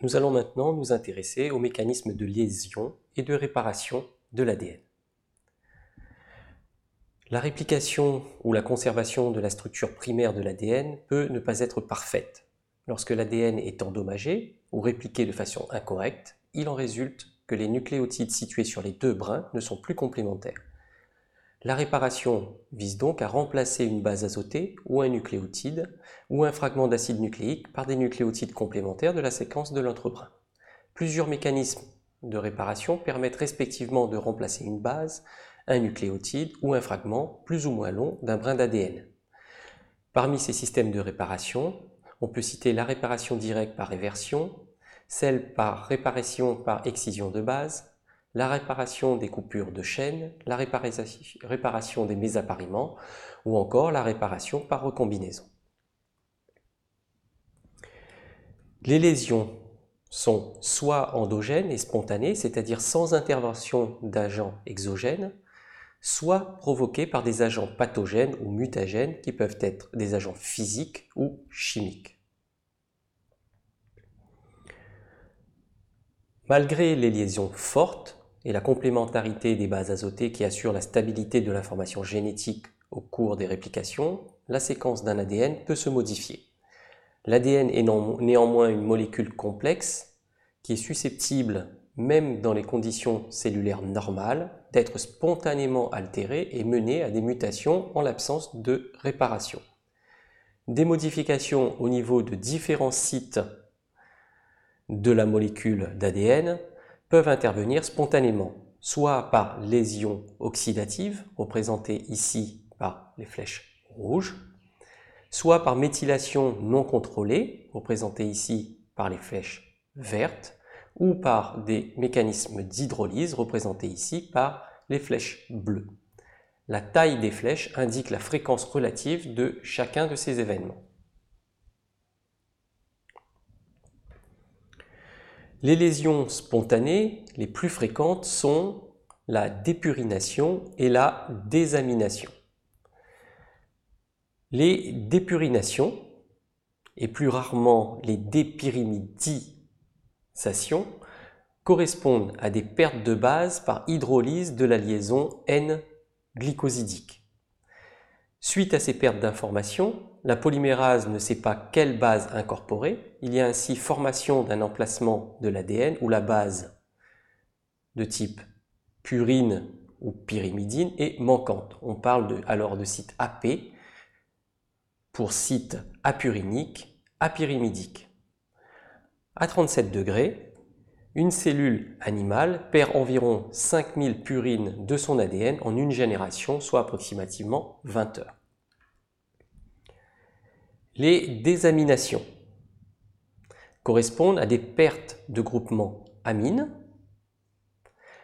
Nous allons maintenant nous intéresser aux mécanismes de lésion et de réparation de l'ADN. La réplication ou la conservation de la structure primaire de l'ADN peut ne pas être parfaite. Lorsque l'ADN est endommagé ou répliqué de façon incorrecte, il en résulte que les nucléotides situés sur les deux brins ne sont plus complémentaires. La réparation vise donc à remplacer une base azotée ou un nucléotide ou un fragment d'acide nucléique par des nucléotides complémentaires de la séquence de l'entrebrin. Plusieurs mécanismes de réparation permettent respectivement de remplacer une base, un nucléotide ou un fragment plus ou moins long d'un brin d'ADN. Parmi ces systèmes de réparation, on peut citer la réparation directe par réversion, celle par réparation par excision de base, la réparation des coupures de chaîne, la réparation des mésappariements ou encore la réparation par recombinaison. Les lésions sont soit endogènes et spontanées, c'est-à-dire sans intervention d'agents exogènes, soit provoquées par des agents pathogènes ou mutagènes qui peuvent être des agents physiques ou chimiques. Malgré les liaisons fortes et la complémentarité des bases azotées qui assurent la stabilité de l'information génétique au cours des réplications, la séquence d'un ADN peut se modifier. L'ADN est néanmoins une molécule complexe qui est susceptible, même dans les conditions cellulaires normales, d'être spontanément altérée et menée à des mutations en l'absence de réparation. Des modifications au niveau de différents sites de la molécule d'ADN peuvent intervenir spontanément, soit par lésion oxydative, représentée ici par les flèches rouges, soit par méthylation non contrôlée, représentée ici par les flèches vertes, ou par des mécanismes d'hydrolyse, représentés ici par les flèches bleues. La taille des flèches indique la fréquence relative de chacun de ces événements. Les lésions spontanées les plus fréquentes sont la dépurination et la désamination. Les dépurinations, et plus rarement les dépyrimidisations, correspondent à des pertes de base par hydrolyse de la liaison N-glycosidique. Suite à ces pertes d'informations, la polymérase ne sait pas quelle base incorporer. Il y a ainsi formation d'un emplacement de l'ADN où la base de type purine ou pyrimidine est manquante. On parle alors de site AP pour site apurinique, apyrimidique. À 37 degrés, une cellule animale perd environ 5000 purines de son ADN en une génération, soit approximativement 20 heures. Les désaminations correspondent à des pertes de groupement amine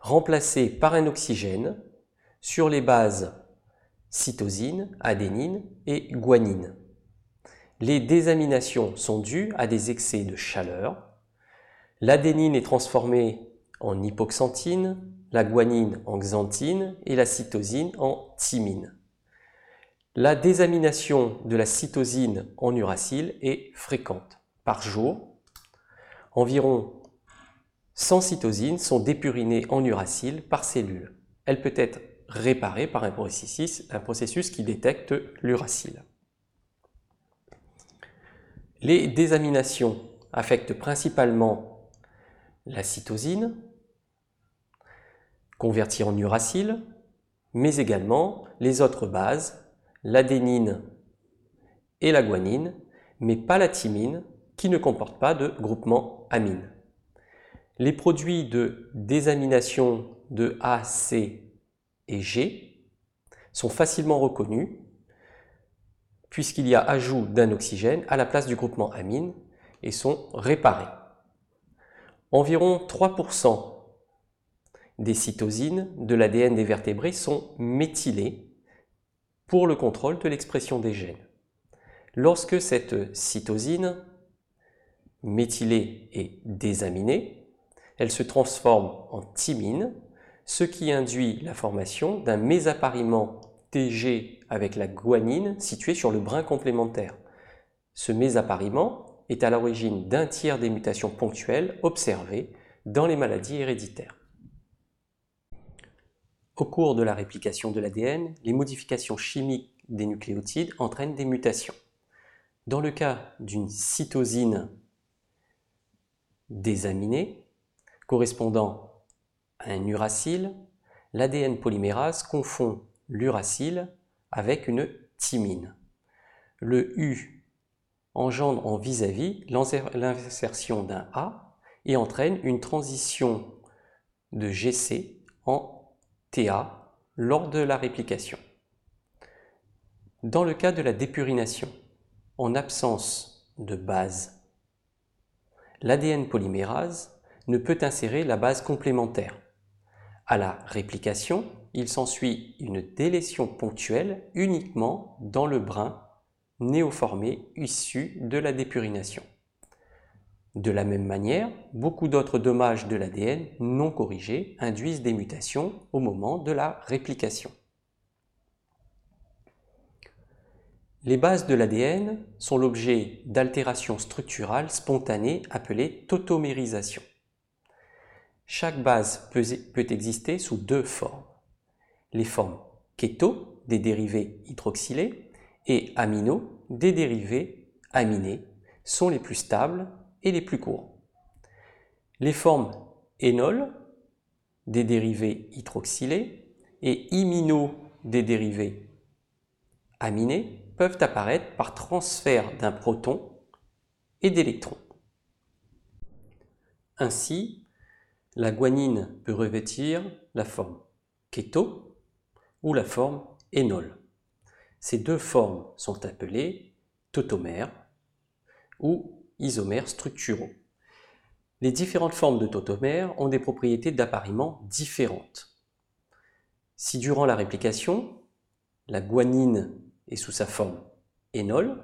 remplacées par un oxygène sur les bases cytosine, adénine et guanine. Les désaminations sont dues à des excès de chaleur, L'adénine est transformée en hypoxanthine, la guanine en xanthine et la cytosine en thymine. La désamination de la cytosine en uracile est fréquente. Par jour, environ 100 cytosines sont dépurinées en uracile par cellule. Elle peut être réparée par un processus, un processus qui détecte l'uracile. Les désaminations affectent principalement la cytosine, convertie en uracile, mais également les autres bases, l'adénine et la guanine, mais pas la thymine, qui ne comporte pas de groupement amine. Les produits de désamination de A, C et G sont facilement reconnus puisqu'il y a ajout d'un oxygène à la place du groupement amine et sont réparés environ 3% des cytosines de l'ADN des vertébrés sont méthylées pour le contrôle de l'expression des gènes. Lorsque cette cytosine méthylée est désaminée, elle se transforme en thymine, ce qui induit la formation d'un mésappariement TG avec la guanine situé sur le brin complémentaire. Ce mésappariement est à l'origine d'un tiers des mutations ponctuelles observées dans les maladies héréditaires. Au cours de la réplication de l'ADN, les modifications chimiques des nucléotides entraînent des mutations. Dans le cas d'une cytosine désaminée, correspondant à un uracile, l'ADN polymérase confond l'uracile avec une thymine. Le U engendre en vis-à-vis l'insertion d'un A et entraîne une transition de GC en TA lors de la réplication. Dans le cas de la dépurination, en absence de base, l'ADN polymérase ne peut insérer la base complémentaire. À la réplication, il s'ensuit une délétion ponctuelle uniquement dans le brin néoformé issu de la dépurination. De la même manière, beaucoup d'autres dommages de l'ADN non corrigés induisent des mutations au moment de la réplication. Les bases de l'ADN sont l'objet d'altérations structurales spontanées appelées tautomérisation. Chaque base peut, exister sous deux formes. Les formes keto, des dérivés hydroxylés, et amino, des dérivés aminés, sont les plus stables les plus courts. Les formes énol, des dérivés hydroxylés, et imino, des dérivés aminés, peuvent apparaître par transfert d'un proton et d'électrons. Ainsi, la guanine peut revêtir la forme keto ou la forme énol. Ces deux formes sont appelées tautomères ou isomères structuraux. Les différentes formes de tautomères ont des propriétés d'appariement différentes. Si durant la réplication, la guanine est sous sa forme énol,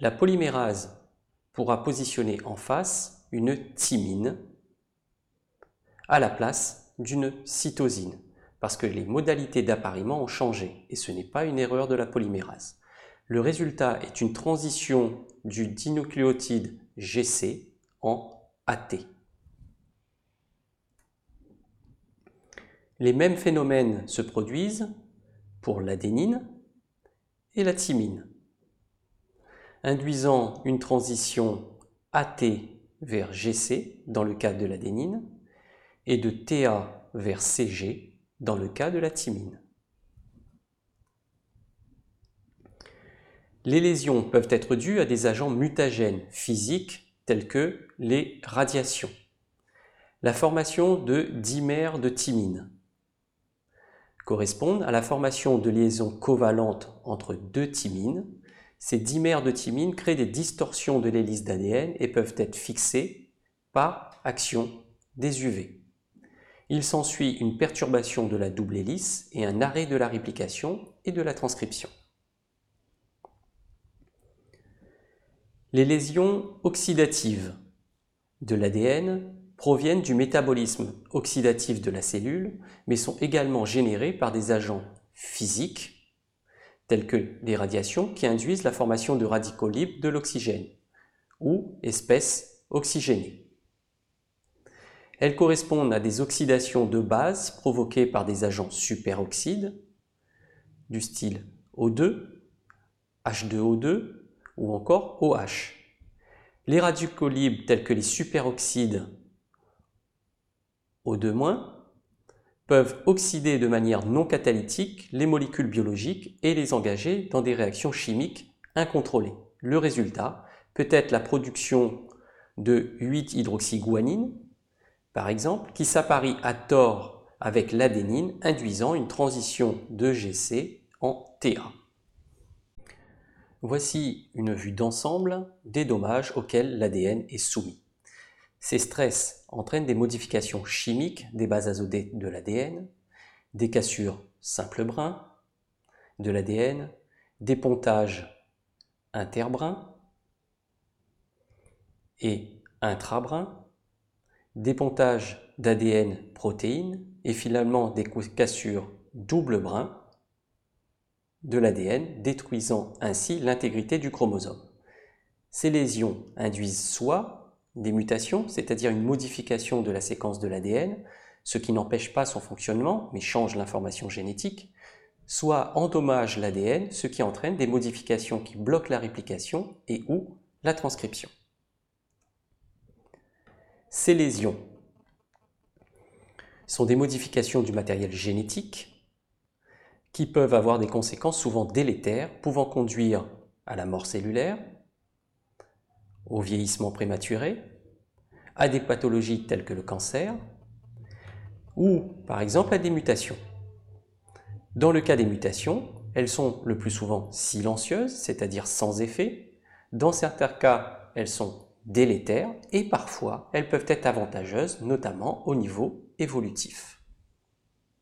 la polymérase pourra positionner en face une thymine à la place d'une cytosine, parce que les modalités d'appariement ont changé, et ce n'est pas une erreur de la polymérase. Le résultat est une transition du dinucléotide GC en AT. Les mêmes phénomènes se produisent pour l'adénine et la thymine, induisant une transition AT vers GC dans le cas de l'adénine et de TA vers CG dans le cas de la thymine. Les lésions peuvent être dues à des agents mutagènes physiques tels que les radiations, la formation de dimères de thymine, correspondent à la formation de liaisons covalentes entre deux thymines. Ces dimères de thymine créent des distorsions de l'hélice d'ADN et peuvent être fixées par action des UV il s'ensuit une perturbation de la double hélice et un arrêt de la réplication et de la transcription. Les lésions oxydatives de l'ADN proviennent du métabolisme oxydatif de la cellule, mais sont également générées par des agents physiques, tels que les radiations qui induisent la formation de radicaux libres de l'oxygène, ou espèces oxygénées. Elles correspondent à des oxydations de base provoquées par des agents superoxydes du style O2, H2O2 ou encore OH. Les radicaux libres tels que les superoxydes O2- peuvent oxyder de manière non catalytique les molécules biologiques et les engager dans des réactions chimiques incontrôlées. Le résultat peut être la production de 8-hydroxyguanine par exemple, qui s'apparie à tort avec l'adénine, induisant une transition de GC en TA. Voici une vue d'ensemble des dommages auxquels l'ADN est soumis. Ces stress entraînent des modifications chimiques des bases azotées de l'ADN, des cassures simples brins de l'ADN, des pontages interbrins et intrabrins, des pontages d'ADN protéines et finalement des cassures double brin de l'ADN, détruisant ainsi l'intégrité du chromosome. Ces lésions induisent soit des mutations, c'est-à-dire une modification de la séquence de l'ADN, ce qui n'empêche pas son fonctionnement, mais change l'information génétique, soit endommagent l'ADN, ce qui entraîne des modifications qui bloquent la réplication et ou la transcription. Ces lésions sont des modifications du matériel génétique qui peuvent avoir des conséquences souvent délétères, pouvant conduire à la mort cellulaire, au vieillissement prématuré, à des pathologies telles que le cancer, ou par exemple à des mutations. Dans le cas des mutations, elles sont le plus souvent silencieuses, c'est-à-dire sans effet. Dans certains cas, elles sont délétères et parfois elles peuvent être avantageuses, notamment au niveau évolutif.